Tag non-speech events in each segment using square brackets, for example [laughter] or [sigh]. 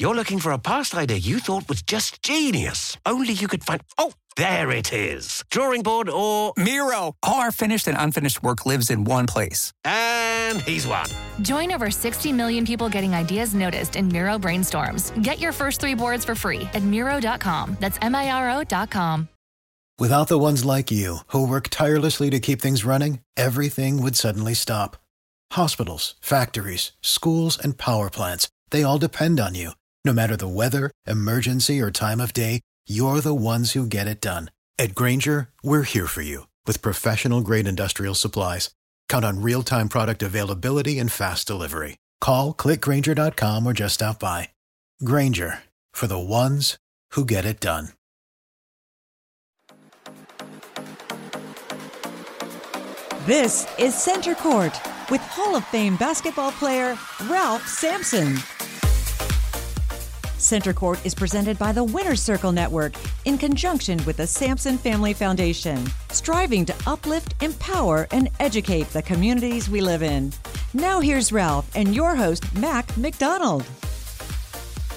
you're looking for a past idea you thought was just genius. Only you could find. Oh, there it is. Drawing board or. Miro! All our finished and unfinished work lives in one place. And he's won. Join over 60 million people getting ideas noticed in Miro brainstorms. Get your first three boards for free at Miro.com. That's M I R O.com. Without the ones like you, who work tirelessly to keep things running, everything would suddenly stop. Hospitals, factories, schools, and power plants, they all depend on you. No matter the weather, emergency, or time of day, you're the ones who get it done. At Grainger, we're here for you with professional grade industrial supplies. Count on real time product availability and fast delivery. Call clickgranger.com or just stop by. Grainger for the ones who get it done. This is Center Court with Hall of Fame basketball player Ralph Sampson. Center Court is presented by the Winner's Circle Network in conjunction with the Sampson Family Foundation, striving to uplift, empower, and educate the communities we live in. Now here's Ralph and your host, Mac McDonald.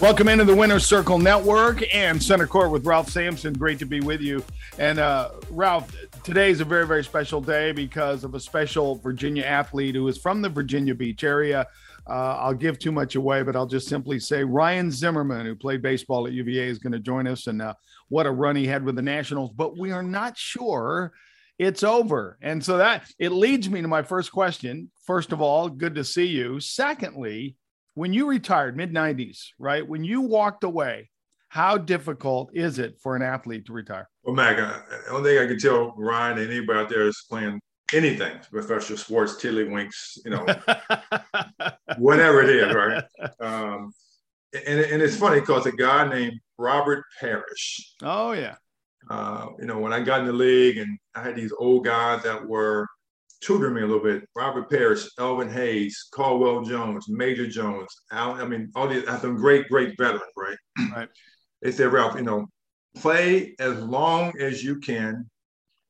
Welcome into the Winner's Circle Network and Center Court with Ralph Sampson. Great to be with you. And uh, Ralph, today is a very, very special day because of a special Virginia athlete who is from the Virginia Beach area. Uh, I'll give too much away, but I'll just simply say Ryan Zimmerman, who played baseball at UVA, is going to join us. And uh, what a run he had with the Nationals. But we are not sure it's over. And so that it leads me to my first question. First of all, good to see you. Secondly, when you retired mid 90s, right? When you walked away, how difficult is it for an athlete to retire? Well, Mac, uh, the only thing I can tell Ryan and anybody out there is playing anything, professional sports, tiddlywinks, you know, [laughs] whatever it is, right? Um, and, and it's funny because a guy named Robert Parish. Oh, yeah. Uh, you know, when I got in the league and I had these old guys that were tutoring me a little bit, Robert Parish, Elvin Hayes, Caldwell Jones, Major Jones, Al, I mean, all these, some great, great veterans, right? Right. They said, Ralph, you know, play as long as you can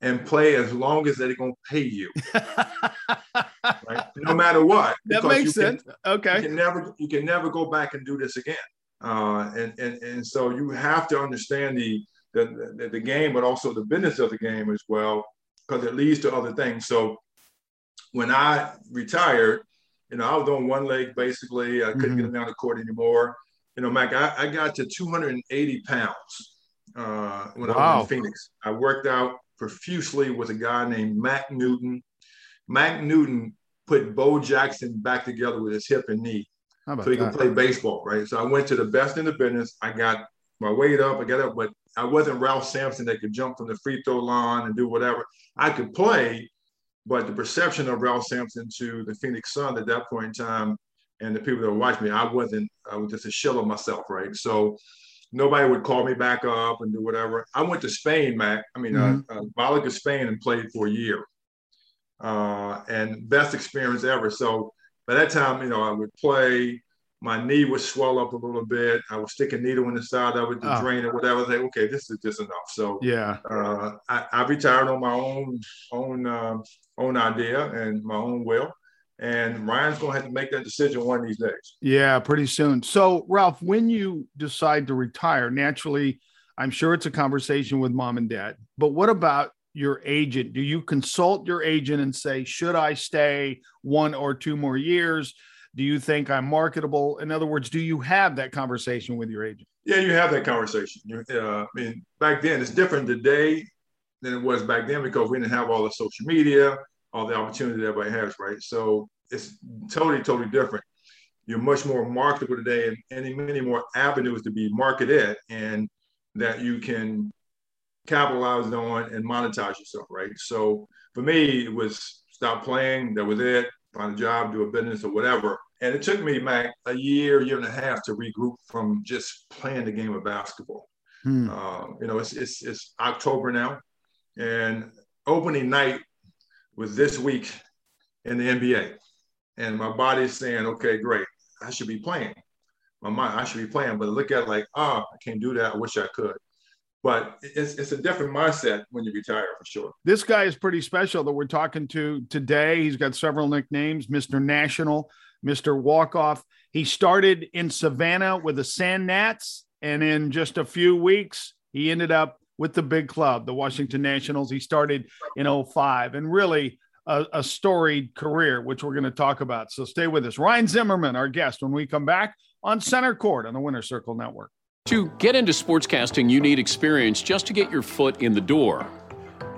and play as long as they're going to pay you. [laughs] right? No matter what. That makes sense. Can, okay. You can never you can never go back and do this again. Uh, and, and and so you have to understand the, the the, the game, but also the business of the game as well, because it leads to other things. So when I retired, you know, I was on one leg basically. I couldn't Mm-hmm. get down the court anymore. You know, Mac, I, I got to 280 pounds uh, when I was in Phoenix. I worked out profusely with a guy named Mack Newton. Mack Newton put Bo Jackson back together with his hip and knee so he could play baseball, right? So I went to the best in the business. I got my weight up, I got up, but I wasn't Ralph Sampson that could jump from the free throw line and do whatever. I could play, but the perception of Ralph Sampson to the Phoenix Sun at that point in time and the people that watched me, I wasn't, I was just a shell of myself, right? So nobody would call me back up and do whatever. I went to Spain, Mac. I mean, uh, uh, Malaga, Spain, and played for a year. Uh, and best experience ever. So by that time, you know, I would play. My knee would swell up a little bit. I would stick a needle in the side of it to Oh. drain it, whatever. Say, okay, this is just enough. So Yeah. uh, I, I retired on my own own um own idea and my own will. And Ryan's gonna have to make that decision one of these days. Yeah, pretty soon. So, Ralph, when you decide to retire, naturally, I'm sure it's a conversation with mom and dad. But what about your agent? Do you consult your agent and say, should I stay one or two more years? Do you think I'm marketable? In other words, do you have that conversation with your agent? Yeah, you have that conversation. You, uh, I mean, back then it's different today than it was back then because we didn't have all the social media, all the opportunity that everybody has, right? So it's totally, totally different. You're much more marketable today and, and many more avenues to be marketed and that you can capitalize on and monetize yourself, right? So for me, it was stop playing. That was it. Find a job, do a business or whatever. And it took me, Mac, a year, year and a half to regroup from just playing the game of basketball. Hmm. Um, you know, it's, it's, it's October now, and opening night was this week in the NBA. And my body's saying, okay, great, I should be playing. My mind, I should be playing, but look at it like, oh, I can't do that. I wish I could. But it's, it's a different mindset when you retire for sure. This guy is pretty special that we're talking to today. He's got several nicknames Mr. National, Mr. Walkoff. He started in Savannah with the Sand Gnats, and in just a few weeks, he ended up with the big club, the Washington Nationals. He started in 05 and really a, a storied career, which we're going to talk about. So stay with us. Ryan Zimmerman, our guest, when we come back on Center Court on the Winner Circle Network. To get into sportscasting, you need experience just to get your foot in the door.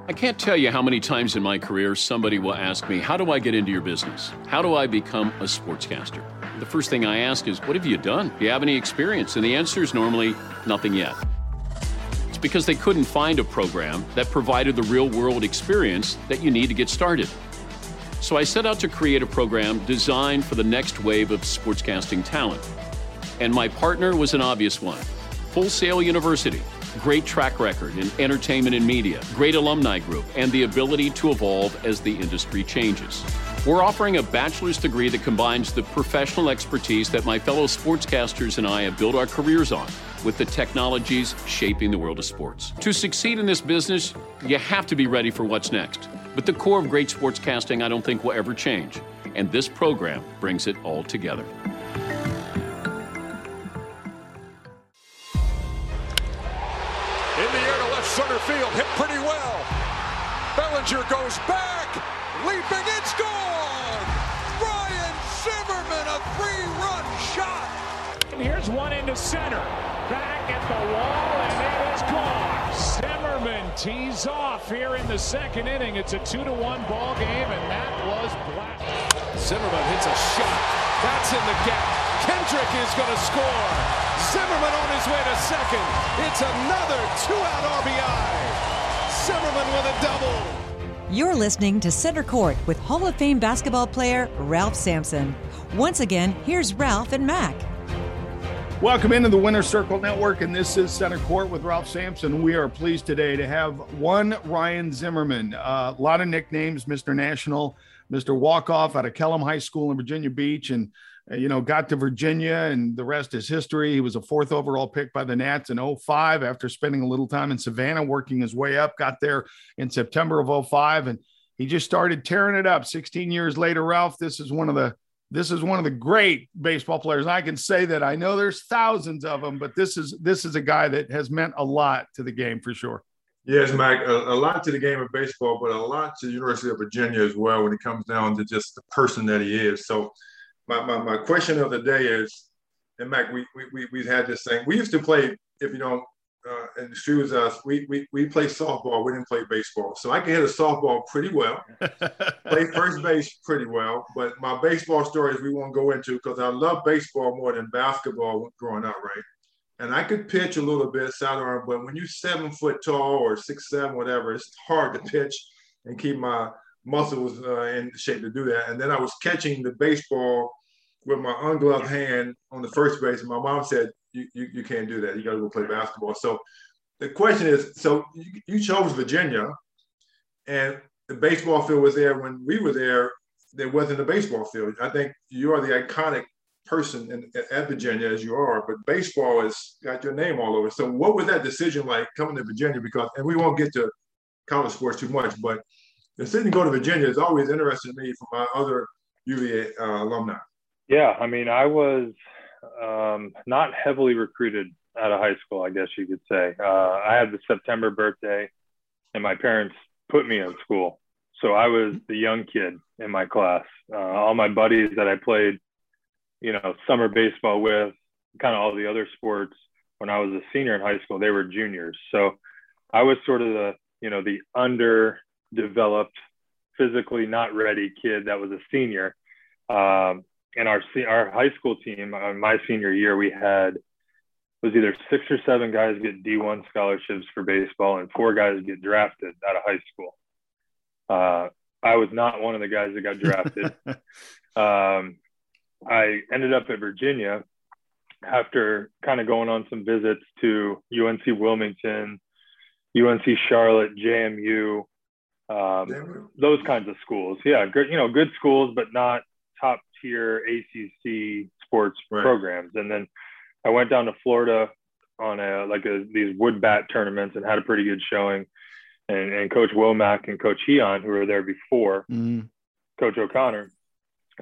I can't tell you how many times in my career somebody will ask me, How do I get into your business? How do I become a sportscaster? The first thing I ask is, What have you done? Do you have any experience? And the answer is normally, Nothing yet because they couldn't find a program that provided the real world experience that you need to get started. So I set out to create a program designed for the next wave of sportscasting talent. And my partner was an obvious one Full Sail University. Great track record in entertainment and media, great alumni group, and the ability to evolve as the industry changes. We're offering a bachelor's degree that combines the professional expertise that my fellow sportscasters and I have built our careers on with the technologies shaping the world of sports. To succeed in this business, you have to be ready for what's next. But the core of great sportscasting, I don't think, will ever change. And this program brings it all together. In the air to left center field, hit pretty well. Bellinger goes back, leaping, it's gone! Ryan Zimmerman, a three-run shot! And here's one into center back at the wall, and it is gone. Zimmerman tees off here in the second inning. It's a two to one ball game, and that was black. Zimmerman hits a shot. That's in the gap. Kendrick is going to score. Zimmerman on his way to second. It's another two-out RBI. Zimmerman with a double. You're listening to Center Court with Hall of Fame basketball player Ralph Sampson. Once again, here's Ralph and Mac. Welcome into the Winner Circle Network, and this is Center Court with Ralph Sampson. We are pleased today to have one Ryan Zimmerman. Uh, a lot of nicknames, Mr. National, Mr. Walkoff out of Kellam High School in Virginia Beach, and uh, Uh, you know got to Virginia, and the rest is history. He was a fourth overall pick by the Nats in 05 after spending a little time in Savannah, working his way up. Got there in September of 05, and he just started tearing it up. 16 years later, Ralph, this is one of the this is one of the great baseball players. I can say that I know there's thousands of them, but this is this is a guy that has meant a lot to the game for sure. Yes, Mike, a, a, lot to the game of baseball, but a lot to the University of Virginia as well when it comes down to just the person that he is. So, my, my, my question of the day is, and Mac, we, we, we, had this thing. We used to play, if you don't uh, and excuse us, we, we, we play softball. We didn't play baseball. So I can hit a softball pretty well, [laughs] play first base pretty well. But my baseball stories we won't go into because I love baseball more than basketball growing up, right? And I could pitch a little bit sidearm, but when you're seven foot tall or six, seven, whatever, it's hard to pitch and keep my muscles uh, in shape to do that. And then I was catching the baseball with my ungloved hand on the first base. My mom said, you, you, you can't do that. You got to go play basketball. So the question is, so you, you chose Virginia, and the baseball field was there when we were there. There wasn't a baseball field. I think you are the iconic person in, at Virginia as you are, but baseball has got your name all over. So what was that decision like coming to Virginia? Because, and we won't get to college sports too much, but the decision to go to Virginia is always interested me from my other UVA uh, alumni. Yeah, I mean, I was um, not heavily recruited out of high school, I guess you could say. Uh, I had the September birthday, and my parents put me in school. So I was the young kid in my class. Uh, all my buddies that I played, you know, summer baseball with, kind of all the other sports. When I was a senior in high school, they were juniors. So I was sort of the, you know, the underdeveloped, physically not ready kid that was a senior. Um, and our our high school team, on my senior year, we had was either six or seven guys get D1 scholarships for baseball and four guys get drafted out of high school. Uh, I was not one of the guys that got drafted. [laughs] um, I ended up at Virginia after kind of going on some visits to UNC Wilmington, UNC Charlotte, JMU, um, those kinds of schools. Yeah, good, you know, good schools, but not top tier ACC sports right. programs. And then I went down to Florida on a like a, these wood bat tournaments and had a pretty good showing. And, and Coach Womack and Coach Heon, who were there before, mm. Coach O'Connor,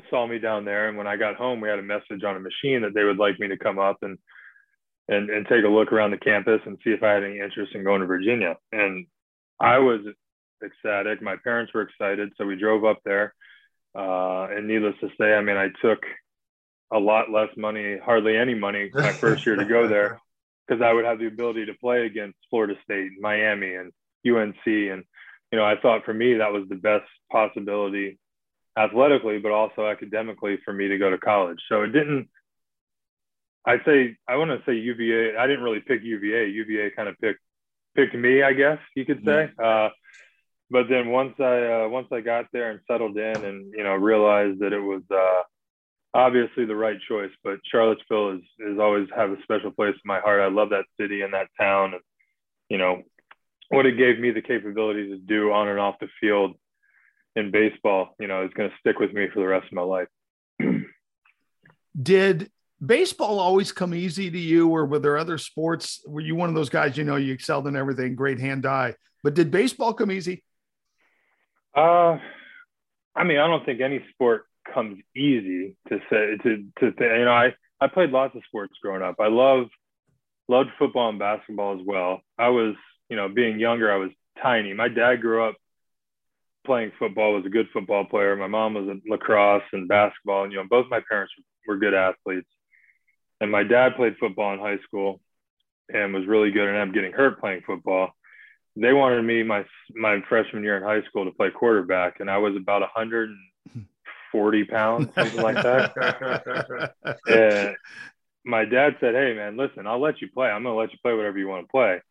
saw me down there. And when I got home, we had a message on a machine that they would like me to come up and and and take a look around the campus and see if I had any interest in going to Virginia. And I was ecstatic. My parents were excited, so we drove up there. Uh, and needless to say, I mean, I took a lot less money, hardly any money my [laughs] first year to go there because I would have the ability to play against Florida State, and Miami, and UNC. And, you know, I thought for me that was the best possibility athletically, but also academically for me to go to college. So it didn't, I'd say, I want to say UVA. I didn't really pick UVA. UVA kind of picked, picked me, I guess you could say. Uh, but then once I, uh, once I got there and settled in and, you know, realized that it was, uh, obviously the right choice, but Charlottesville is is always have a special place in my heart. I love that city and that town, and you know what it gave me the capability to do on and off the field in baseball. You know, is going to stick with me for the rest of my life. [clears throat] Did baseball always come easy to you, or were there other sports? Were you one of those guys? You know, you excelled in everything, great hand eye, but did baseball come easy? Uh, I mean, I don't think any sport comes easy to say to to you know I I played lots of sports growing up. I love loved football and basketball as well. I was you know being younger I was tiny. My dad grew up playing football was a good football player. My mom was a lacrosse and basketball and you know both my parents were good athletes. And my dad played football in high school and was really good and ended up getting hurt playing football. They wanted me my my freshman year in high school to play quarterback and I was about 140 pounds, something like that. [laughs] and my dad said, Hey, man, listen, I'll let you play. I'm going to let you play whatever you want to play.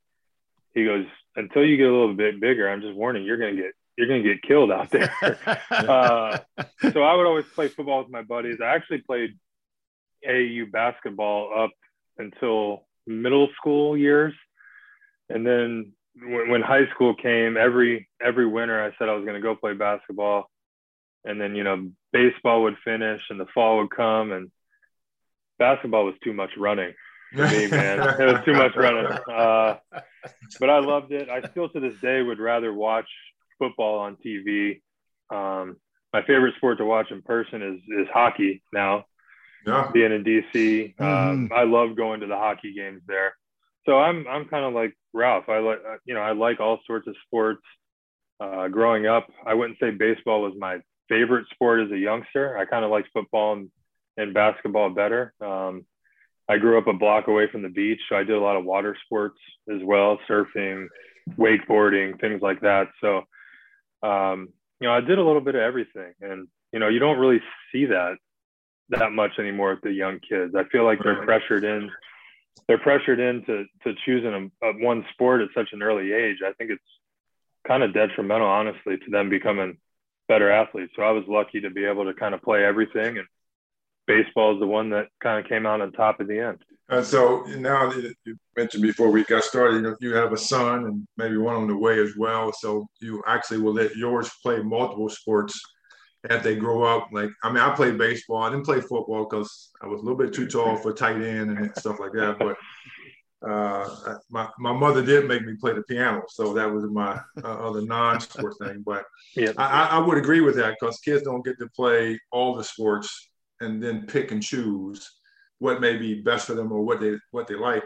He goes, Until you get a little bit bigger, I'm just warning you're going to get you're going to get killed out there. [laughs] uh, so I would always play football with my buddies. I actually played AU basketball up until middle school years. And then when, when high school came, every every winter I said I was going to go play basketball. And then you know baseball would finish and the fall would come and basketball was too much running for me [laughs] man. It was too much running. Uh, but i loved it. I still to this day would rather watch football on tv um, my favorite sport to watch in person is is hockey now yeah. being in dc um, mm-hmm. i love going to the hockey games there. So i'm i'm kind of like ralph i like you know i like all sorts of sports uh, growing up i wouldn't say baseball was my favorite sport as a youngster. I kind of liked football and, and basketball better. Um, I grew up a block away from the beach, so I did a lot of water sports as well, surfing, wakeboarding, things like that. So, um, you know, I did a little bit of everything, and you know, you don't really see that that much anymore with the young kids. I feel like they're pressured in. They're pressured into to choosing a, a one sport at such an early age. I think it's kind of detrimental, honestly, to them becoming better athletes. So I was lucky to be able to kind of play everything, and baseball is the one that kind of came out on top at the end. And so now you mentioned before we got started, you know, you have a son and maybe one on the way as well. So you actually will let yours play multiple sports as they grow up. Like, I mean, I played baseball. I didn't play football because I was a little bit too tall for tight end and stuff like that. But uh, my, my mother did make me play the piano, so that was my uh, other non-sport thing. But yeah. I, I would agree with that because kids don't get to play all the sports and then pick and choose what may be best for them or what they what they like.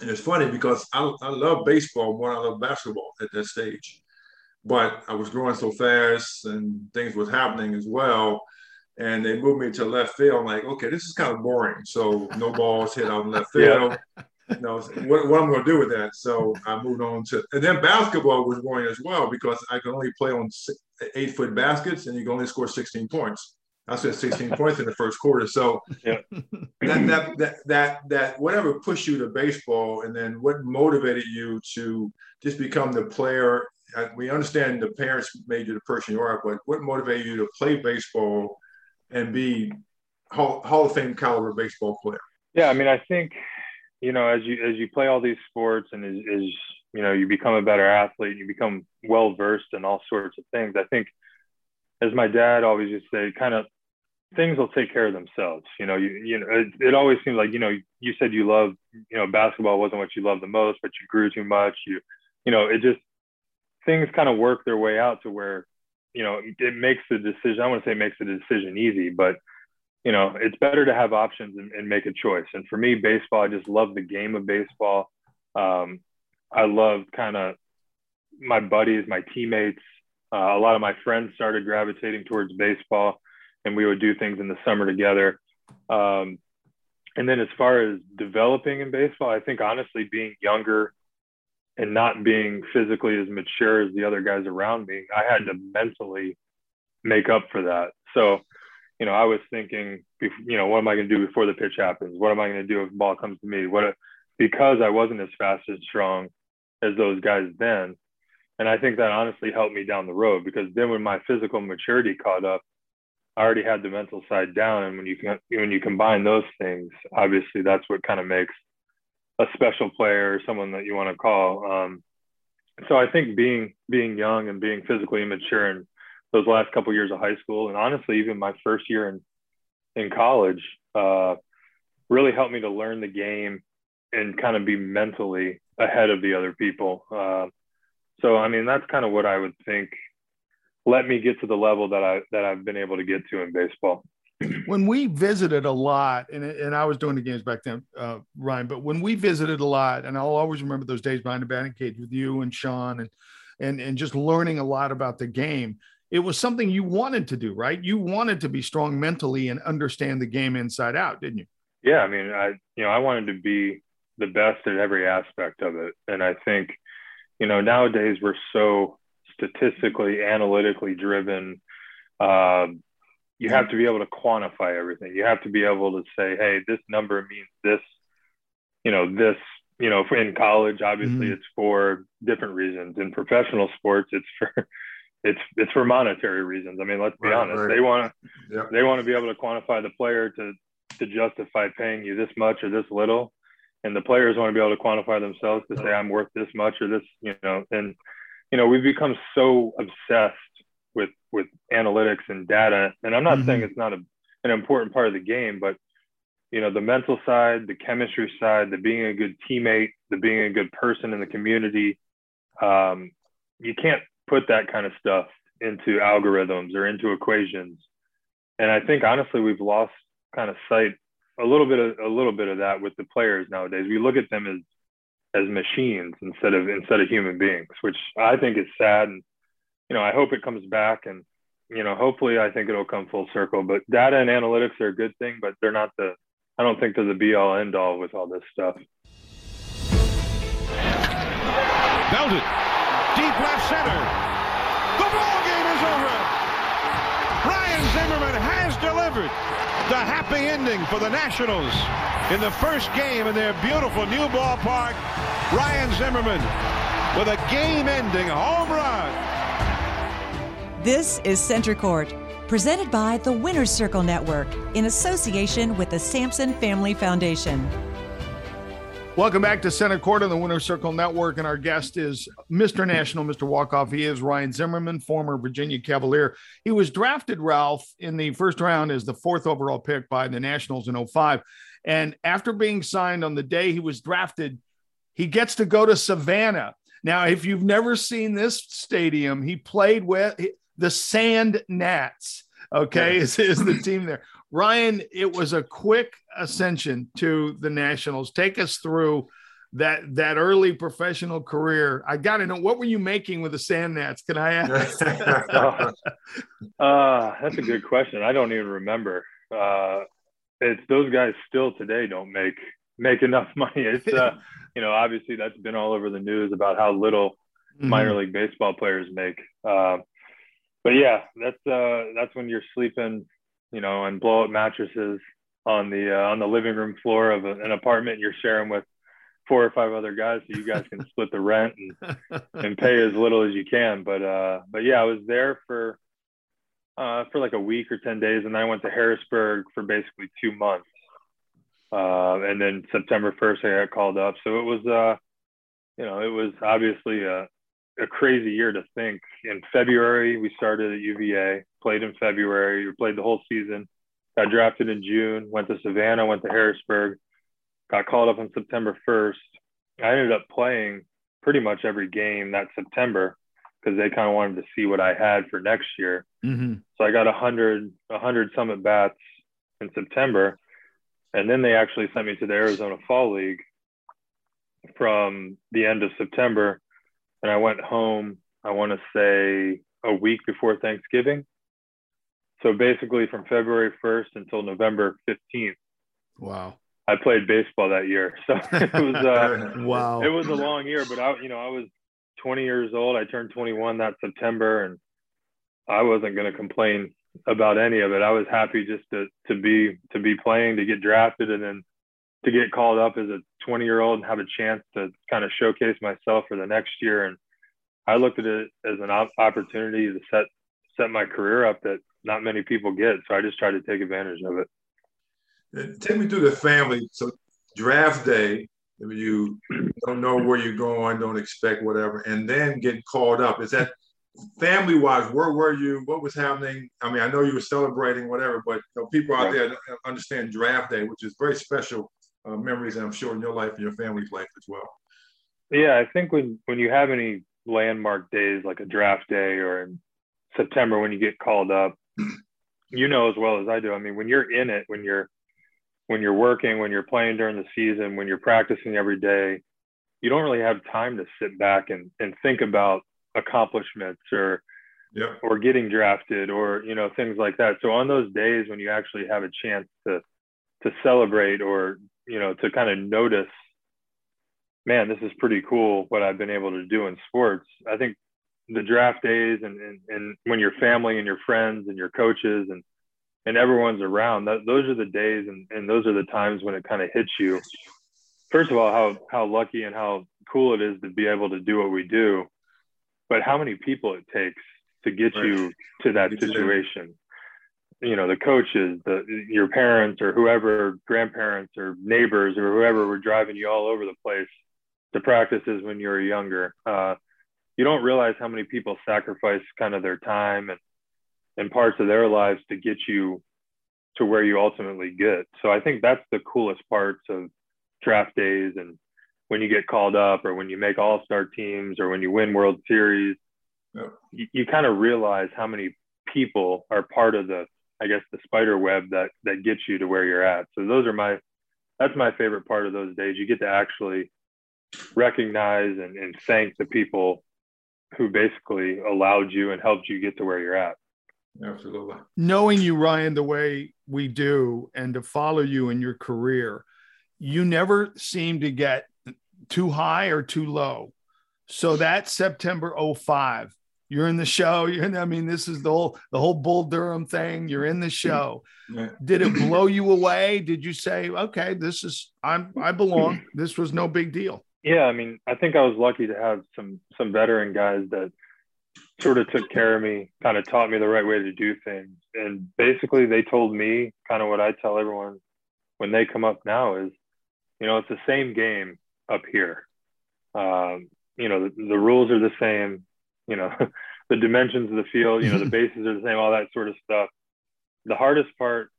And it's funny because I, I love baseball more than I love basketball at that stage. But I was growing so fast and things was happening as well. And they moved me to left field. I'm like, okay, this is kind of boring. So no balls hit out in left field. Yeah you know what, what I'm going to do with that. So I moved on to, and then basketball was going as well because I could only play on eight foot baskets and you can only score 16 points. I said 16 [laughs] points in the first quarter. So yeah. that, that, that, that, that, whatever pushed you to baseball and then what motivated you to just become the player. We understand the parents made you the person you are, but what motivated you to play baseball and be Hall, Hall of Fame caliber baseball player? Yeah. I mean, I think, you know, as you, as you play all these sports and as, as you know, you become a better athlete, you become well versed in all sorts of things. I think, as my dad always used to say, kind of things will take care of themselves. You know, you you know, it, it always seems like you know, you said you love, you know, basketball wasn't what you loved the most, but you grew too much. You, you know, it just things kind of work their way out to where, you know, it makes the decision. I want to say makes the decision easy, but you know, it's better to have options and, and make a choice. And for me, baseball, I just love the game of baseball. Um, I love kind of my buddies, my teammates. Uh, a lot of my friends started gravitating towards baseball and we would do things in the summer together. Um, and then as far as developing in baseball, I think honestly being younger and not being physically as mature as the other guys around me, I had to mentally make up for that. So, you know, I was thinking, you know, what am I going to do before the pitch happens? What am I going to do if the ball comes to me? What because I wasn't as fast and strong as those guys then. And I think that honestly helped me down the road because then when my physical maturity caught up, I already had the mental side down, and when you can when you combine those things, obviously that's what kind of makes a special player or someone that you want to call. Um, so I think being being young and being physically immature in those last couple years of high school, and honestly even my first year in in college, uh, really helped me to learn the game and kind of be mentally ahead of the other people. Uh, so I mean that's kind of what I would think let me get to the level that I that I've been able to get to in baseball. When we visited a lot, and and I was doing the games back then, uh, Ryan. But when we visited a lot, and I'll always remember those days behind the batting cage with you and Sean, and and and just learning a lot about the game. It was something you wanted to do, right? You wanted to be strong mentally and understand the game inside out, didn't you? Yeah, I mean, I you know I wanted to be the best at every aspect of it, and I think you know nowadays we're so statistically, analytically driven. Um, you have to be able to quantify everything. You have to be able to say, hey, this number means this, you know, this, you know, in college, obviously mm-hmm. it's for different reasons. In professional sports, it's for, [laughs] it's, it's for monetary reasons. I mean, let's be right, honest. Right. They want to, yep. they want to be able to quantify the player to, to justify paying you this much or this little. And the players want to be able to quantify themselves to say, I'm worth this much or this, you know, and, you know we've become so obsessed with with analytics and data and i'm not mm-hmm. saying it's not a, an important part of the game but you know the mental side the chemistry side the being a good teammate the being a good person in the community um, you can't put that kind of stuff into algorithms or into equations and i think honestly we've lost kind of sight a little bit of a little bit of that with the players nowadays we look at them as as machines instead of instead of human beings, which I think is sad. And you know, I hope it comes back, and you know, hopefully, I think it'll come full circle. But data and analytics are a good thing, but they're not the. I don't think they're the be all end all with all this stuff. Belted, deep left center. The ball game is over. Ryan Zimmerman has delivered the happy ending for the Nationals in the first game in their beautiful new ballpark. Ryan Zimmerman with a game-ending home run. This is Center Court, presented by the Winner's Circle Network in association with the Sampson Family Foundation. Welcome back to Center Court on the Winner Circle Network. And our guest is Mr. National, Mr. Walkoff. He is Ryan Zimmerman, former Virginia Cavalier. He was drafted, Ralph, in the first round as the fourth overall pick by the Nationals in 05. And after being signed on the day he was drafted, he gets to go to Savannah. Now, if you've never seen this stadium, he played with the Sand Gnats. Okay, is, is the team there. Ryan, it was a quick ascension to the Nationals. Take us through that that early professional career. I got to know what were you making with the Sand Gnats? Can I ask? [laughs] uh, that's a good question. I don't even remember. Uh, it's those guys still today don't make make enough [laughs] money. It's uh, [laughs] you know obviously that's been all over the news about how little mm-hmm. minor league baseball players make. Uh, but yeah, that's uh, that's when you're sleeping you know, and blow up mattresses on the uh, on the living room floor of a, an apartment you're sharing with four or five other guys, so you guys can [laughs] split the rent and and pay as little as you can. But uh, but yeah, I was there for uh, for like a week or ten days, and then I went to Harrisburg for basically two months. Uh, and then September 1st, I got called up. So it was, uh, you know, it was obviously a, a crazy year to think. In February, we started at UVA, played in February, we played the whole season, got drafted in June, went to Savannah, went to Harrisburg, got called up on September 1st. I ended up playing pretty much every game that September because they kind of wanted to see what I had for next year. Mm-hmm. So I got a hundred, a hundred summit bats in September. And then they actually sent me to the Arizona Fall League from the end of September. And I went home, I want to say a week before Thanksgiving. So basically from February 1st until November 15th. Wow. I played baseball that year. [laughs] So it was uh, [laughs] wow. It was a long year, but I you know, I was 20 years old. I turned 21 that September and I wasn't going to complain about any of it. I was happy just to to be to be playing, to get drafted and then to get called up as a 20 year old and have a chance to kind of showcase myself for the next year and I looked at it as an opportunity to set set my career up that not many people get. So I just tried to take advantage of it. Uh, take me through the family. So draft day, you [clears throat] don't know where you're going, don't expect whatever, and then get called up. Is that family wise? Where were you? What was happening? I mean, I know you were celebrating whatever, but you know, people out there understand draft day, which is very special uh, memories, I'm sure in your life and your family's life as well. Yeah, I think when when you have any landmark days like a draft day or in September when you get called up, [clears throat] you know as well as I do. I mean, when you're in it, when you're when you're working, when you're playing during the season, when you're practicing every day, you don't really have time to sit back and, and think about accomplishments or yeah. or getting drafted or you know things like that. So on those days when you actually have a chance to to celebrate or you know to kind of notice, man, this is pretty cool what I've been able to do in sports. I think the draft days and and, and when your family and your friends and your coaches and and everyone's around that those are the days and, and those are the times when it kind of hits you first of all how how lucky and how cool it is to be able to do what we do but how many people it takes to get right. you to that situation you know the coaches the your parents or whoever grandparents or neighbors or whoever were driving you all over the place to practices when you were younger uh, you don't realize how many people sacrifice kind of their time and and parts of their lives to get you to where you ultimately get. So I think that's the coolest parts of draft days and when you get called up or when you make all-star teams or when you win world series yeah. you, you kind of realize how many people are part of the i guess the spider web that that gets you to where you're at so those are my that's my favorite part of those days you get to actually recognize and, and thank the people who basically allowed you and helped you get to where you're at Absolutely. Knowing you, Ryan, the way we do and to follow you in your career, you never seem to get too high or too low. So that September 05, you're in the show. You're in, I mean, this is the whole the whole Bull Durham thing. You're in the show. Yeah. Did it [clears throat] blow you away? Did you say, okay, this is I'm I belong. This was no big deal. Yeah, I mean, I think I was lucky to have some some veteran guys that sort of took care of me, kind of taught me the right way to do things. And basically, they told me kind of what I tell everyone when they come up now is, you know, it's the same game up here. Um, you know, the, the, rules are the same. You know, [laughs] the dimensions of the field, you know, the [laughs] bases are the same, all that sort of stuff. The hardest part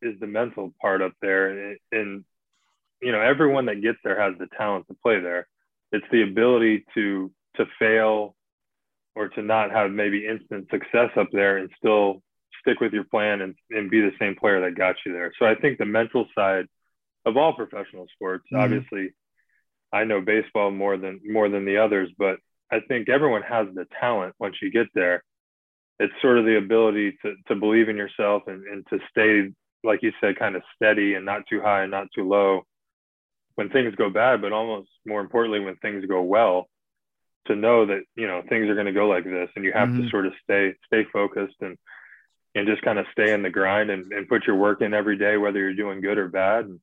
is the mental part up there. And, you know, everyone that gets there has the talent to play there. It's the ability to to fail or to not have maybe instant success up there and still stick with your plan and, and be the same player that got you there. So I think the mental side of all professional sports, mm-hmm. obviously I know baseball more than more than the others, but I think everyone has the talent once you get there. It's sort of the ability to to believe in yourself and, and to stay, like you said, kind of steady and not too high and not too low when things go bad, but almost more importantly when things go well to know that you know things are going to go like this and you have mm-hmm. to sort of stay stay focused and and just kind of stay in the grind and, and put your work in every day, whether you're doing good or bad. And,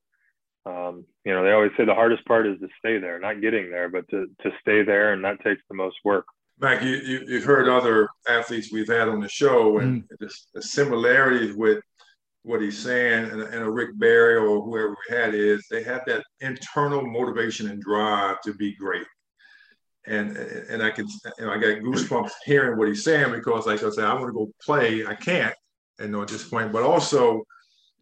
um, you know, they always say the hardest part is to stay there, not getting there, but to, to stay there. And that takes the most work. Mac, you, you, have heard other athletes we've had on the show and mm. the, the, similarities with what he's saying and, and a Rick Barry or whoever we had is they have that internal motivation and drive to be great. And and I can you know, I got goosebumps hearing what he's saying because like I said, I want to go play. I can't, and no at this point. But also,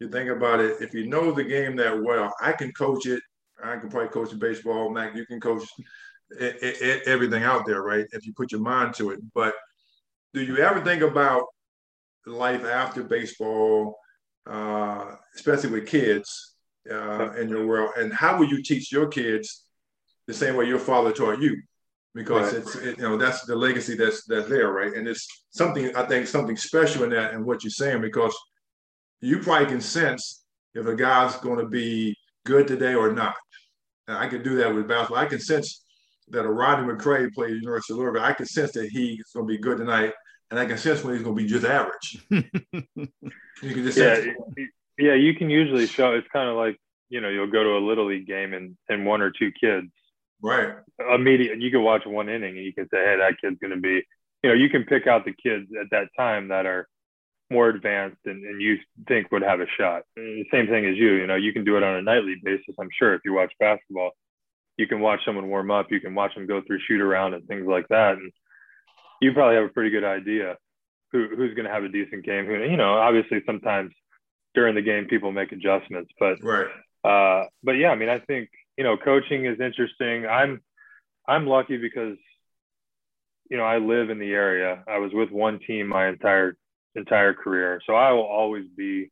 you think about it, if you know the game that well, I can coach it. I can probably coach baseball. Mac, you can coach it, it, everything out there, right? If you put your mind to it. But do you ever think about life after baseball, uh, especially with kids uh, in your world, and how will you teach your kids the same way your father taught you? Because right. it's it, you know that's the legacy that's that's there, right? And it's something I think something special in that and what you're saying because you probably can sense if a guy's going to be good today or not. And I can do that with basketball. I can sense that a Rodney McCray played at University of Louisville, I can sense that he's going to be good tonight, and I can sense when he's going to be just average. [laughs] you can just yeah, yeah. You can usually show. It's kind of like you know you'll go to a little league game and and one or two kids. Right. Immediate. You can watch one inning and you can say, hey, that kid's going to be. You know, you can pick out the kids at that time that are more advanced and, and you think would have a shot. And the same thing as you. You know, you can do it on a nightly basis. I'm sure if you watch basketball you can watch someone warm up, you can watch them go through shoot around and things like that. And you probably have a pretty good idea who, who's going to have a decent game. Who, you know, obviously sometimes during the game people make adjustments, but right. Uh, but yeah, I mean, I think you know, coaching is interesting. I'm I'm lucky because you know I live in the area. I was with one team my entire entire career, so I will always be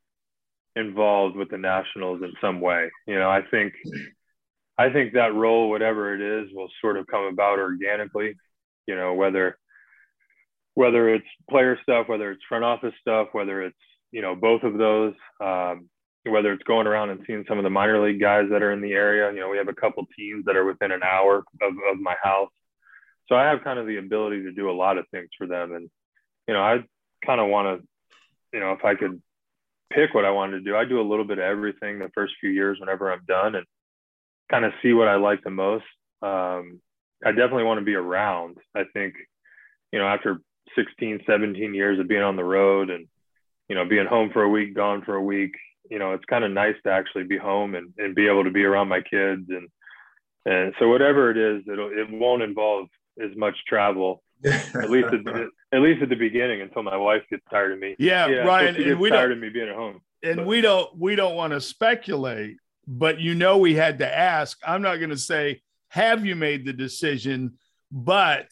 involved with the Nationals in some way. You know, I think I think that role, whatever it is, will sort of come about organically. You know, whether whether it's player stuff, whether it's front office stuff, whether it's you know both of those, um, whether it's going around and seeing some of the minor league guys that are in the area. You know, we have a couple teams that are within an hour of, of my house, so I have kind of the ability to do a lot of things for them. And you know, I kind of want to, you know, if I could pick what I wanted to do, I do a little bit of everything the first few years whenever I'm done, and kind of see what I like the most. Um, I definitely want to be around. I think, you know, after 16, 17 years of being on the road and, you know, being home for a week, gone for a week, you know, it's kind of nice to actually be home and, and be able to be around my kids. And, and so whatever it is, it'll, it won't involve as much travel, [laughs] at least at, at least at the beginning until my wife gets tired of me. Yeah, yeah Ryan, and we tired of me being at home. And but. we don't, we don't want to speculate, but you know we had to ask. I'm not going to say, have you made the decision? But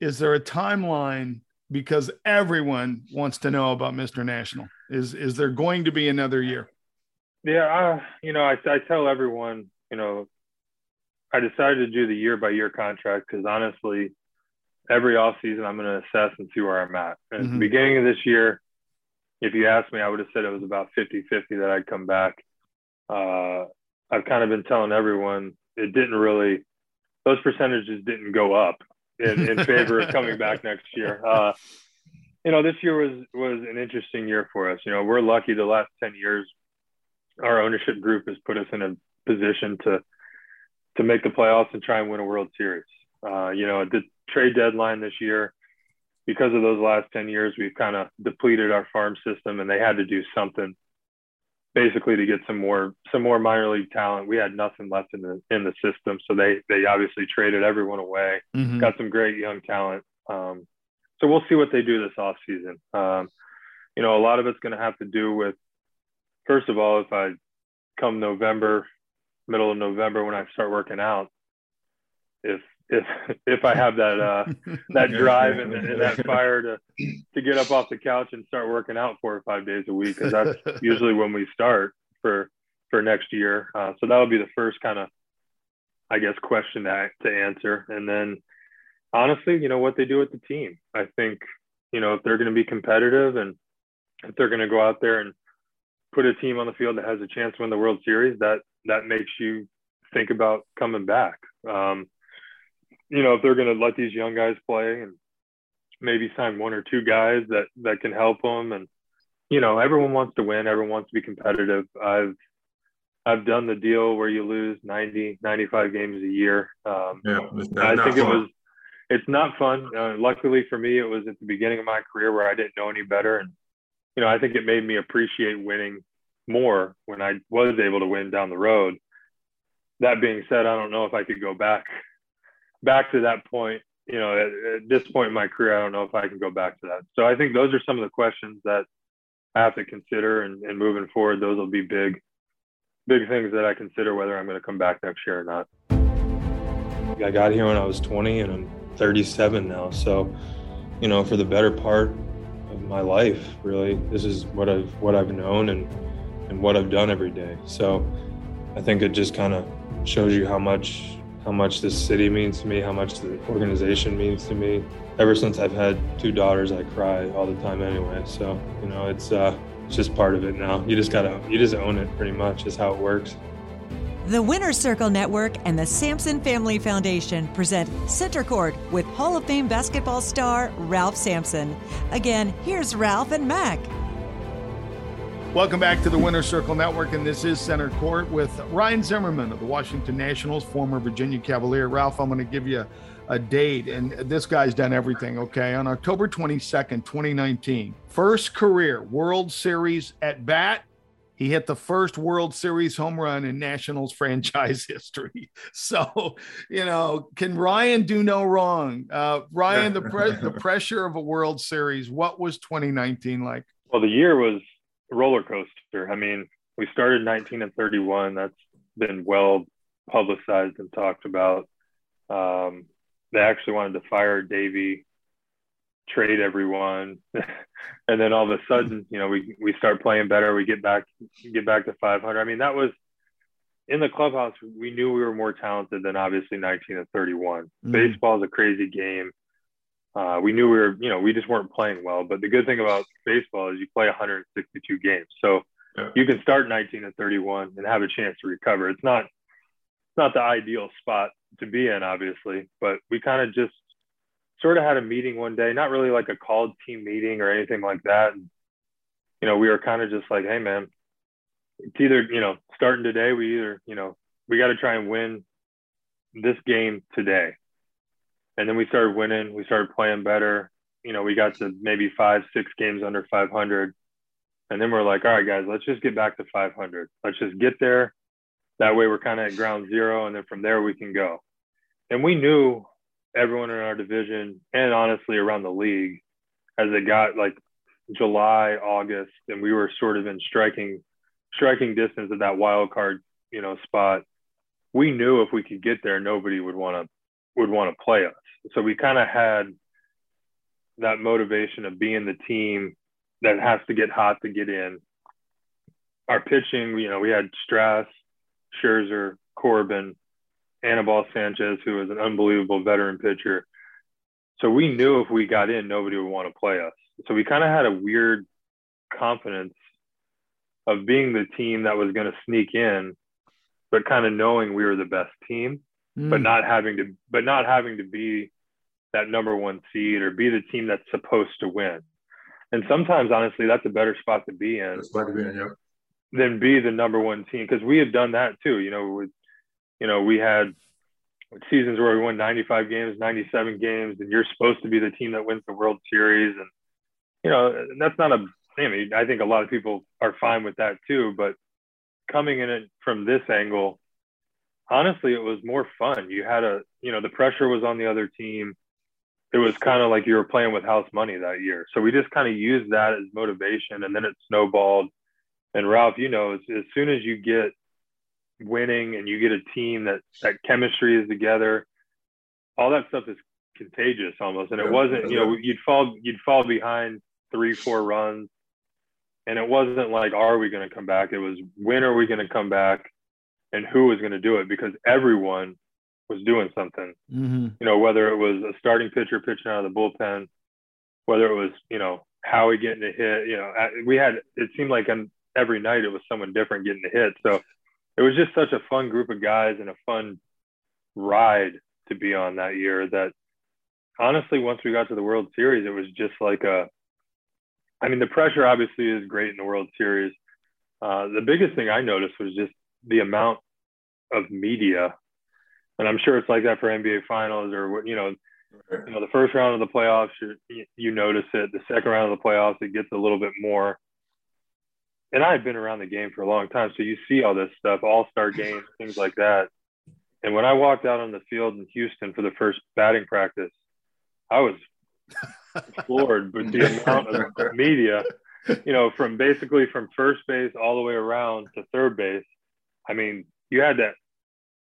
is there a timeline? Because everyone wants to know about Mr. National. Is is there going to be another year? Yeah, uh, you know, I, I tell everyone, you know, I decided to do the year by year contract because honestly, every off season I'm going to assess and see where I'm at. And mm-hmm. at the mm-hmm. beginning of this year, if you asked me, I would have said it was about 50 50 that I'd come back uh, I've kind of been telling everyone it didn't really, those percentages didn't go up in, in favor of coming back [laughs] next year. Uh, you know, this year was was an interesting year for us. You know, we're lucky the last 10 years, our ownership group has put us in a position to to make the playoffs and try and win a World Series. Uh, you know, at the trade deadline this year, because of those last 10 years, we've kind of depleted our farm system and they had to do something basically to get some more some more minor league talent. We had nothing left in the in the system, so they they obviously traded everyone away. Mm-hmm. Got some great young talent. Um, so we'll see what they do this off season. Um, you know, a lot of it's going to have to do with first of all, if I come November, middle of November when I start working out, if if if I have that uh, [laughs] that drive and, and, that [laughs] fire to to get up off the couch and start working out four or five days a week, because that's usually when we start for for next year. Uh, so that would be the first kind of, I guess, question to to answer. And then, honestly, you know what they do with the team. I think you know if they're going to be competitive and if they're going to go out there and put a team on the field that has a chance to win the World Series, that that makes you think about coming back. Um, you know, if they're going to let these young guys play and maybe sign one or two guys that that can help them and you know, everyone wants to win, everyone wants to be competitive. I've I've done the deal where you lose 90, 95 games a year. Um, Yeah, it's not- I think it fun. was. It's not fun. Uh, luckily for me, it was at the beginning of my career where I didn't know any better, and you know, I think it made me appreciate winning more when I was able to win down the road. That being said, I don't know if I could go back back to that point. You know, at, at this point in my career, I don't know if I can go back to that. So I think those are some of the questions that I have to consider, and, and moving forward, those will be big, big things that I consider whether I'm going to come back next year or not. I got here when I was 20 and I'm 37 now. So, you know, for the better part of my life, really, this is what I've what I've known and and what I've done every day. So, I think it just kind of shows you how much how much this city means to me, how much the organization means to me. Ever since I've had two daughters, I cry all the time anyway. So, you know, it's uh it's just part of it now. You just gotta you just own it pretty much is how it works. The Winner's Circle Network and the Sampson Family Foundation present Center Court with Hall of Fame basketball star Ralph Sampson. Again, here's Ralph and Mac. Welcome back to the Winner Circle Network, and this is Center Court with Ryan Zimmerman of the Washington Nationals, former Virginia Cavalier. Ralph, I'm going to give you a date, and this guy's done everything, okay? On October 22nd, 2019, first career World Series at bat. He hit the first World Series home run in Nationals [laughs] franchise history. So, you know, can Ryan do no wrong? Uh, Ryan, the, pre- the [laughs] pressure of a World Series, what was 2019 like? Well, the year was roller coaster. I mean, we started 19 and 31. That's been well publicized and talked about. Um, they actually wanted to fire Davey, trade everyone, [laughs] and then all of a sudden, you know, we we start playing better. We get back get back to 500. I mean, that was in the clubhouse. We knew we were more talented than obviously 19 and 31. Mm. Baseball is a crazy game. Uh, we knew we were, you know, we just weren't playing well. But the good thing about baseball is you play 162 games, so Yeah. you can start 19 and 31 and have a chance to recover. It's not, it's not the ideal spot to be in, obviously, but we kind of just sort of had a meeting one day, not really like a called team meeting or anything like that. And, you know, we were kind of just like, hey, man, it's either, you know, starting today, we either, you know, we got to try and win this game today. And then we started winning. We started playing better. You know, we got to maybe five, six games under 500. And then we're like, all right, guys, let's just get back to 500. Let's just get there. That way we're kind of at ground zero. And then from there we can go. And we knew everyone in our division and honestly around the league as it got like July, August, and we were sort of in striking striking distance of that wild card, you know, spot. We knew if we could get there, nobody would want to would want to play us. So we kind of had that motivation of being the team that has to get hot to get in. Our pitching, you know, we had Strass, Scherzer, Corbin, Anibal Sanchez, who was an unbelievable veteran pitcher. So we knew if we got in, nobody would want to play us. So we kind of had a weird confidence of being the team that was going to sneak in, but kind of knowing we were the best team, but mm. not having to, but not having to be that number one seed or be the team that's supposed to win. And sometimes, honestly, that's a better spot to be in to be in, yeah. than be the number one team because we have done that too. You know, with, you know, we had seasons where we won 95 games, 97 games, and you're supposed to be the team that wins the World Series. And, you know, that's not a, I mean, I think a lot of people are fine with that too. But coming in it from this angle, honestly, it was more fun. You had a, you know, the pressure was on the other team. It was kind of like you were playing with house money that year. So we just kind of used that as motivation and then it snowballed. And Ralph, you know, as, as soon as you get winning and you get a team that that chemistry is together, all that stuff is contagious almost. And it wasn't, you know, you'd fall you'd fall behind three, four runs. And it wasn't like, are we going to come back? It was when are we going to come back and who was going to do it? Because everyone was doing something Mm-hmm. you know, whether it was a starting pitcher pitching out of the bullpen, whether it was, you know, Howie getting a hit, you know, we had, it seemed like on every night it was someone different getting a hit. So it was just such a fun group of guys and a fun ride to be on that year that honestly, once we got to the World Series, it was just like a, I mean, the pressure obviously is great in the World Series. Uh, the biggest thing I noticed was just the amount of media, and I'm sure it's like that for NBA Finals or you know, you know, the first round of the playoffs, you, you notice it. The second round of the playoffs, it gets a little bit more. And I've been around the game for a long time, so you see all this stuff, All Star games, things like that. And when I walked out on the field in Houston for the first batting practice, I was floored with the amount of media, you know, from basically from first base all the way around to third base. I mean, you had to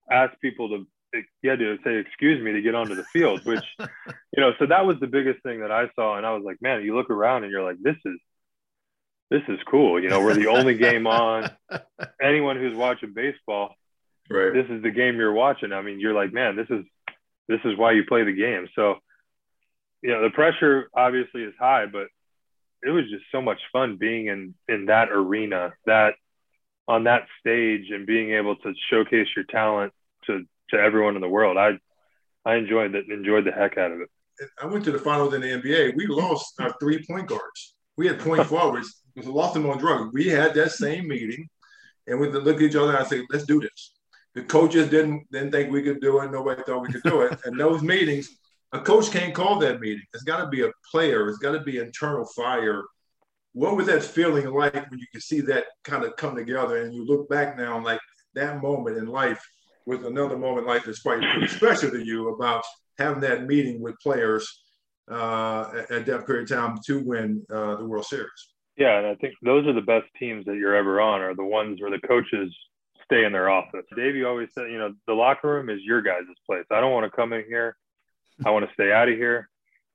ask people to you had to say excuse me to get onto the field, which [laughs] you know, so that was the biggest thing that I saw, and I was like, man, you look around and you're like, this is this is cool. You know, we're the only game on. [laughs] Anyone who's watching baseball Right. This is the game you're watching. I mean, you're like, man, this is this is why you play the game. So, you know, the pressure obviously is high, but it was just so much fun being in in that arena, that on that stage, and being able to showcase your talent to to everyone in the world. I I enjoyed that. Enjoyed the heck out of it. I went to the finals in the NBA. We lost our three point guards. We had point [laughs] forwards. We lost them on drugs. We had that same meeting, and we looked at each other and I said, "Let's do this." The coaches didn't didn't think we could do it. Nobody thought we could do it. And those meetings, a coach can't call that meeting. It's got to be a player. It's got to be internal fire. What was that feeling like when you could see that kind of come together and you look back now like that moment in life was another moment in life that's quite pretty special to you about having that meeting with players uh, at that period of time to win uh, the World Series. Yeah, and I think those are the best teams that you're ever on, are the ones where the coaches stay in their office. Davey always said, you know, the locker room is your guys' place. I don't want to come in here. I want to stay out of here.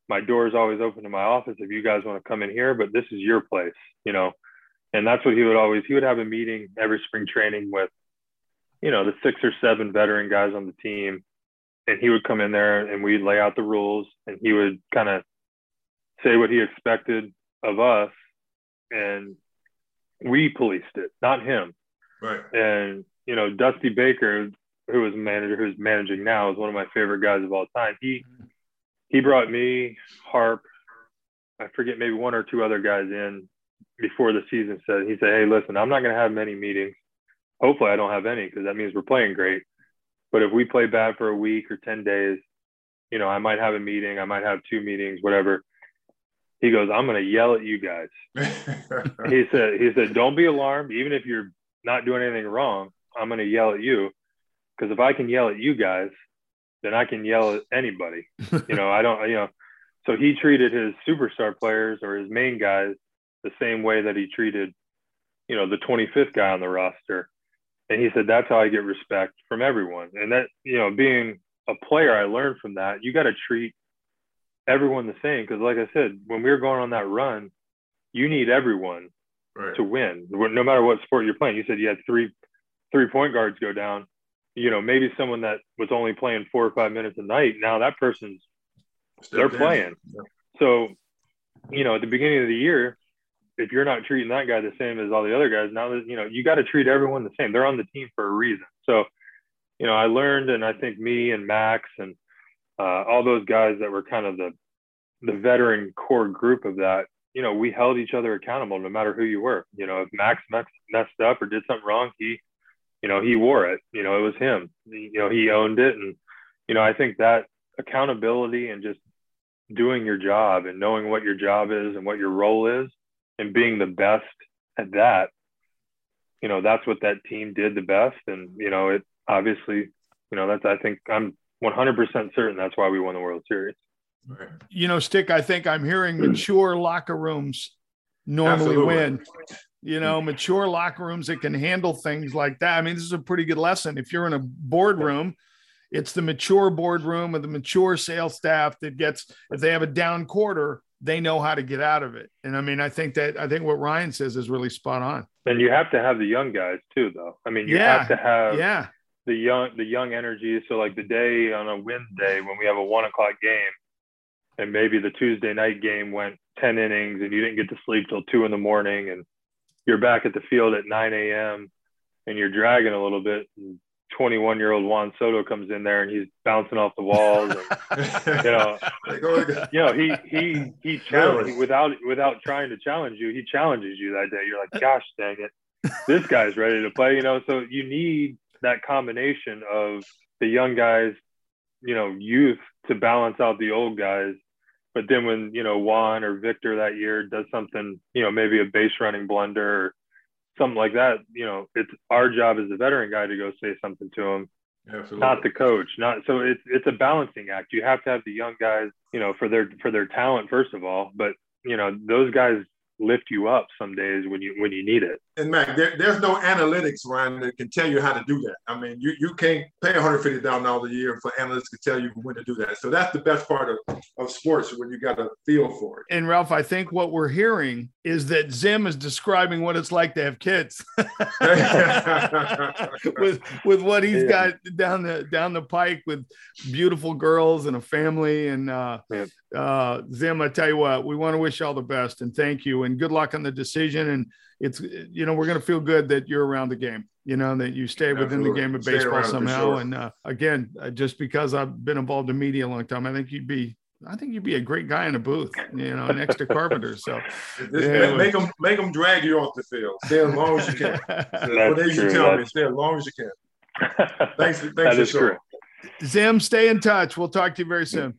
My door is always open to my office if you guys want to come in here, but this is your place, you know. And that's what he would always he would have a meeting every spring training with, you know, the six or seven veteran guys on the team. And he would come in there and we'd lay out the rules and he would kind of say what he expected of us. And we policed it, not him Right. and you know, Dusty Baker, who is manager, who's managing now, is one of my favorite guys of all time. He he brought me, Harp, I forget maybe one or two other guys in before the season. Said he said, "Hey, listen, I'm not going to have many meetings. Hopefully, I don't have any because that means we're playing great. But if we play bad for a week or ten days, you know, I might have a meeting, I might have two meetings, whatever." He goes, "I'm going to yell at you guys." [laughs] he said, "He said, don't be alarmed, even if you're not doing anything wrong, I'm going to yell at you because if I can yell at you guys, then I can yell at anybody. you know, I don't, you know, so he treated his superstar players or his main guys the same way that he treated, you know, the 25th guy on the roster. And he said, that's how I get respect from everyone. And that, you know, being a player, I learned from that. You got to treat everyone the same. Cause like I said, when we were going on that run, you need everyone Right. to win, no matter what sport you're playing. You said you had three three point guards go down. You know, maybe someone that was only playing four or five minutes a night. Now that person's they're playing. So, you know, at the beginning of the year, if you're not treating that guy the same as all the other guys, now that you know, you got to treat everyone the same. They're on the team for a reason. So, you know, I learned, and I think me and Max and uh, all those guys that were kind of the the veteran core group of that, you know, we held each other accountable no matter who you were. You know, if Max messed up or did something wrong, he, you know, he wore it. You know, it was him. You know, he owned it, and you know, I think that accountability and just doing your job and knowing what your job is and what your role is and being the best at that you know that's what that team did the best and you know it obviously you know that's i think i'm 100% certain that's why we won the world series Right. You know, Stick, I think I'm hearing mm-hmm. mature locker rooms normally Absolutely. win. You know, mm-hmm. mature locker rooms that can handle things like that. I mean, this is a pretty good lesson. If you're in a boardroom, it's the mature boardroom of the mature sales staff that gets, if they have a down quarter, they know how to get out of it. And I mean, I think that, I think what Ryan says is really spot on. and you have to have the young guys too though i mean you Yeah. have to have Yeah. the young the young energy so like the day on a Wednesday when we have a one o'clock game and maybe the tuesday night game went 10 innings and you didn't get to sleep till 2 in the morning and you're back at the field at 9 a.m and you're dragging a little bit and 21 year old Juan Soto comes in there and he's bouncing off the walls. And, you know, [laughs] oh, you know, he he he challenges without without trying to challenge you. He challenges you that day. You're like, gosh, dang it, this guy's ready to play. You know, so you need that combination of the young guys, you know, youth to balance out the old guys. But then when you know Juan or Victor that year does something, you know, maybe a base running blunder. Or, something like that, you know, it's our job as a veteran guy to go say something to him, Absolutely. not the coach. Not so it's it's a balancing act. You have to have the young guys, you know, for their for their talent first of all, but you know, those guys lift you up some days when you when you need it. And Mac, there, there's no analytics, Ryan, that can tell you how to do that. I mean, you you can't pay 150 thousand dollars a year for analysts to tell you when to do that. So that's the best part of, of sports when you got a feel for it. And Ralph, I think what we're hearing is that Zim is describing what it's like to have kids [laughs] with with what he's yeah. got down the down the pike with beautiful girls and a family. And uh, uh, Zim, I tell you what, we want to wish you all the best and thank you and good luck on the decision. And it's you know we're going to feel good that you're around the game you know that you stay within Absolutely. the game of baseball somehow sure. and uh, again uh, just because i've been involved in media a long time i think you'd be I think you'd be a great guy in a booth, you know, next to Carpenter. So yeah. make them make them drag you off the field. Stay as long as you can. what they used tell me, stay as long as you can. [laughs] Thanks, thanks that for sure. Zim, stay in touch. We'll talk to you very soon.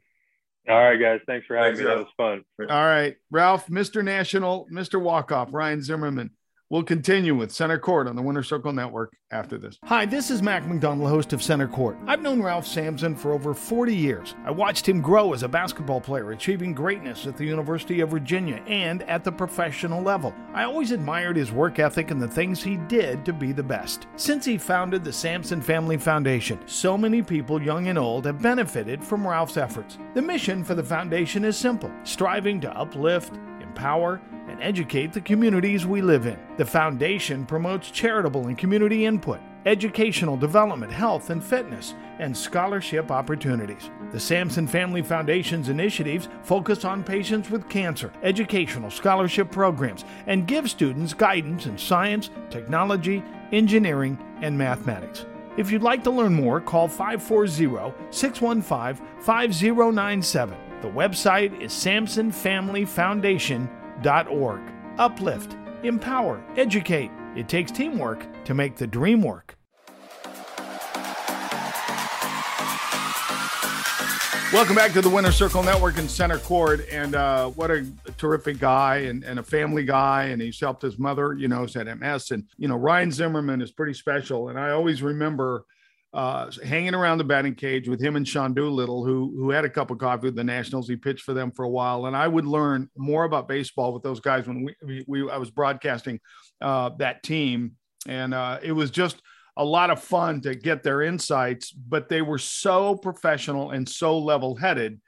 All right, guys. Thanks for having thanks, me. That was fun. All right. Ralph, Mr. National, Mr. Walkoff, Ryan Zimmerman. We'll continue with Center Court on the Winner Circle Network after this. Hi, this is Mac McDonald, host of Center Court. I've known Ralph Sampson for over 40 years. I watched him grow as a basketball player, achieving greatness at the University of Virginia and at the professional level. I always admired his work ethic and the things he did to be the best. Since he founded the Sampson Family Foundation, so many people, young and old, have benefited from Ralph's efforts. The mission for the foundation is simple striving to uplift, empower, and educate the communities we live in. The foundation promotes charitable and community input, educational development, health and fitness, and scholarship opportunities. The Sampson Family Foundation's initiatives focus on patients with cancer, educational scholarship programs, and give students guidance in science, technology, engineering, and mathematics. If you'd like to learn more, call 540 615 5097. The website is sampsonfamilyfoundation.com Org. Uplift, empower, educate. It takes teamwork to make the dream work. Welcome back to the Winner Circle Network in Center Court. And uh, what a terrific guy and, and a family guy. And he's helped his mother, you know, has had MS. And, you know, Ryan Zimmerman is pretty special. And I always remember uh, hanging around the batting cage with him and Sean Doolittle, who who had a cup of coffee with the Nationals. He pitched for them for a while, and I would learn more about baseball with those guys when we, we, we I was broadcasting uh, that team, and uh, it was just a lot of fun to get their insights. But they were so professional and so level headed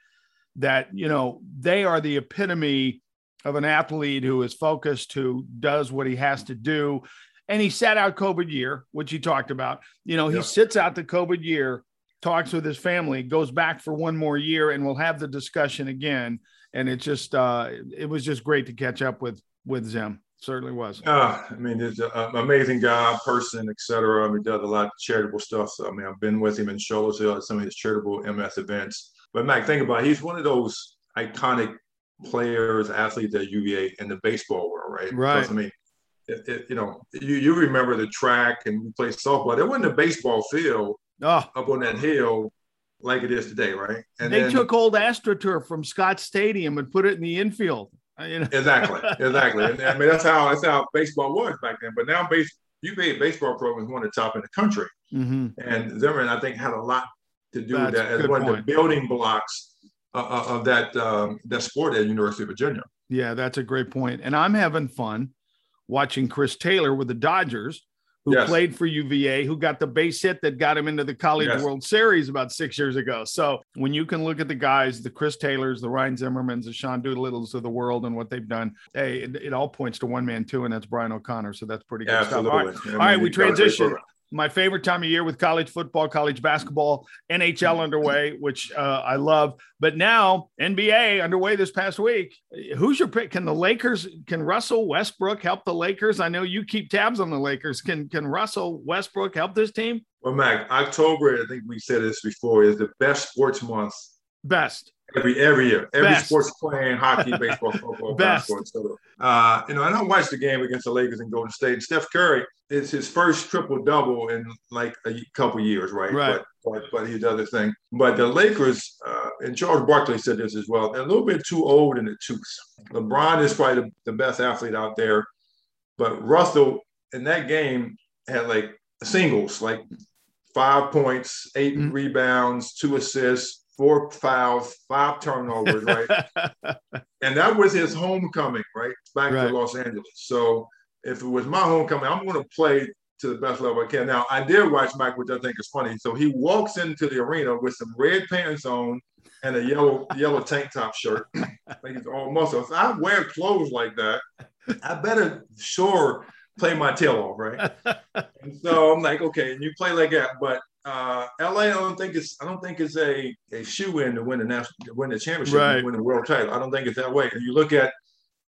that you know they are the epitome of an athlete who is focused, who does what he has to do and he sat out COVID year, which he talked about. You know, he yeah. sits out the COVID year, talks with his family, goes back for one more year, and we'll have the discussion again. And it just, uh, it was just great to catch up with with Zim. Certainly was. Uh, I mean, he's an amazing guy, person, etc. I mean, he does a lot of charitable stuff. So, I mean, I've been with him in Charlottesville at some of his charitable MS events. But Mac, think about it. He's one of those iconic players, athletes at UVA in the baseball world, right? Right. Because, I mean, it, it, you know, you, you remember the track and we played softball. There wasn't a baseball field oh. up on that hill like it is today, right? And they then, took old AstroTurf from Scott Stadium and put it in the infield. Uh, you know? Exactly, [laughs] exactly. and, I mean, that's how that's how baseball was back then. But now, base UVA baseball program is one of the top in the country, mm-hmm. and Zimmerman, I think, had a lot to do with that as one point. of the building blocks uh, uh, of that um, that sport at University of Virginia. Yeah, that's a great point. And I'm having fun watching Chris Taylor with the Dodgers, who yes. played for UVA, who got the base hit that got him into the College yes. World Series about six years ago. So when you can look at the guys, the Chris Taylors, the Ryan Zimmermans, the Sean Doolittles of the world, and what they've done, hey, it, it all points to one man too, and that's Brian O'Connor. So that's pretty good Absolutely. stuff. All right, all right we transition. My favorite time of year with college football, college basketball, NHL underway, which uh, I love. But now NBA underway this past week. Who's your pick? Can the Lakers? Can Russell Westbrook help the Lakers? I know you keep tabs on the Lakers. Can Can Russell Westbrook help this team? Well, Mac, October, I think we said this before, is the best sports month. Best every every year. Every Best. sports playing hockey, baseball, [laughs] football, Best. basketball. Uh, you know, and I watched the game against the Lakers and Golden State. Steph Curry, it's his first triple double in like a couple years, right? Right. But, but but he does the thing. But the Lakers, uh, and Charles Barkley said this as well. They're a little bit too old in the tooth. LeBron is probably the, the best athlete out there, but Russell in that game had like singles, like five points, 8 Mm-hmm. rebounds, two assists, four fouls, five turnovers, right? [laughs] and that was his homecoming, right? Back Right. to Los Angeles. So if it was my homecoming, I'm going to play to the best level I can. Now, I did watch Mike, which I think is funny. So he walks into the arena with some red pants on and a yellow yellow tank top shirt. like he's all muscle. If I wear clothes like that, I better sure play my tail off, right? [laughs] and so I'm like, okay, and you play like that, but uh, LA, I don't think it's I don't think it's a a shoe in to win the national to win the championship, Right. win the world title. I don't think it's that way. And you look at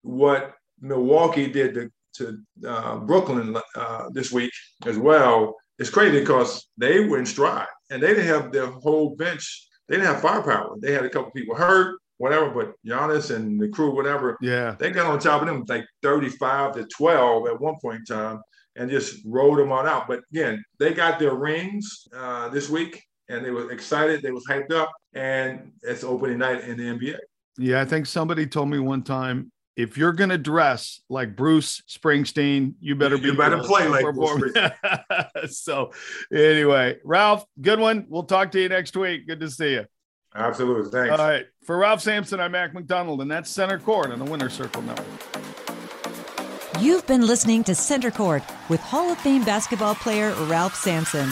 what Milwaukee did to to uh, Brooklyn uh, this week as well. It's crazy because they were in stride and they didn't have their whole bench. They didn't have firepower. They had a couple people hurt, whatever. But Giannis and the crew, whatever, Yeah. they got on top of them like 35 to 12 at one point in time and just rolled them on out. But again, they got their rings uh, this week and they were excited. They was hyped up and it's opening night in the NBA. Yeah, I think somebody told me one time if you're going to dress like Bruce Springsteen, you better be You better play like Bruce [laughs] so, anyway, Ralph, good one. We'll talk to you next week. Good to see you. Absolutely. Thanks. All right. For Ralph Sampson, I'm Mac McDonald, and that's Center Court on the Winner Circle Network. You've been listening to Center Court with Hall of Fame basketball player Ralph Sampson.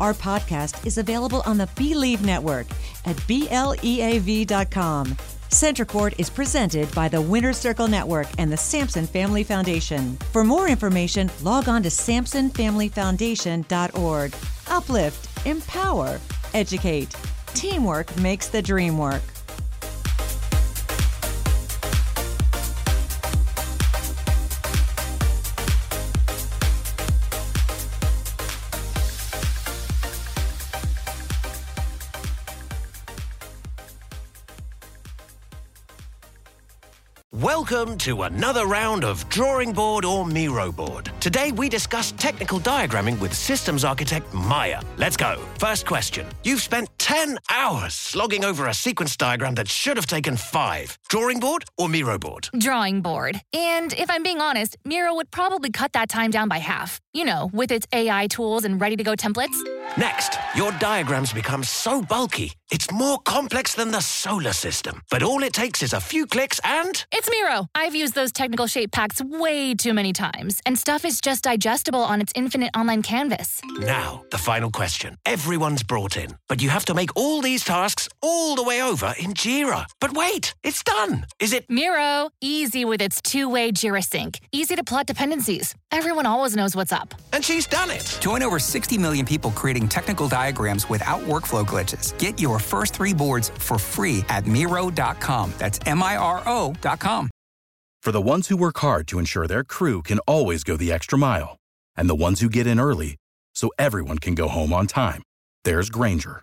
Our podcast is available on the Bleav Network at BLEAV.com. Center Court is presented by the Winner Circle Network and the Sampson Family Foundation. For more information, log on to SampsonFamilyFoundation.org. Uplift, empower, educate. Teamwork makes the dream work. Welcome to another round of Drawing Board or Miro Board. Today we discuss technical diagramming with systems architect Maya. Let's go. First question. You've spent 10 hours slogging over a sequence diagram that should have taken five. Drawing board or Miro board? Drawing board. And if I'm being honest, Miro would probably cut that time down by half. You know, with its AI tools and ready to go templates. Next, your diagrams become so bulky, it's more complex than the solar system. But all it takes is a few clicks and. It's Miro. I've used those technical shape packs way too many times, and stuff is just digestible on its infinite online canvas. Now, the final question. Everyone's brought in, but you have to make all these tasks all the way over in Jira. But wait, it's done. Is it? Miro, easy with its two way Jira sync. Easy to plot dependencies. Everyone always knows what's up. And she's done it. Join over 60 million people creating technical diagrams without workflow glitches. Get your first three boards for free at Miro.com. That's M I R O.com. For the ones who work hard to ensure their crew can always go the extra mile, and the ones who get in early so everyone can go home on time, there's Grainger,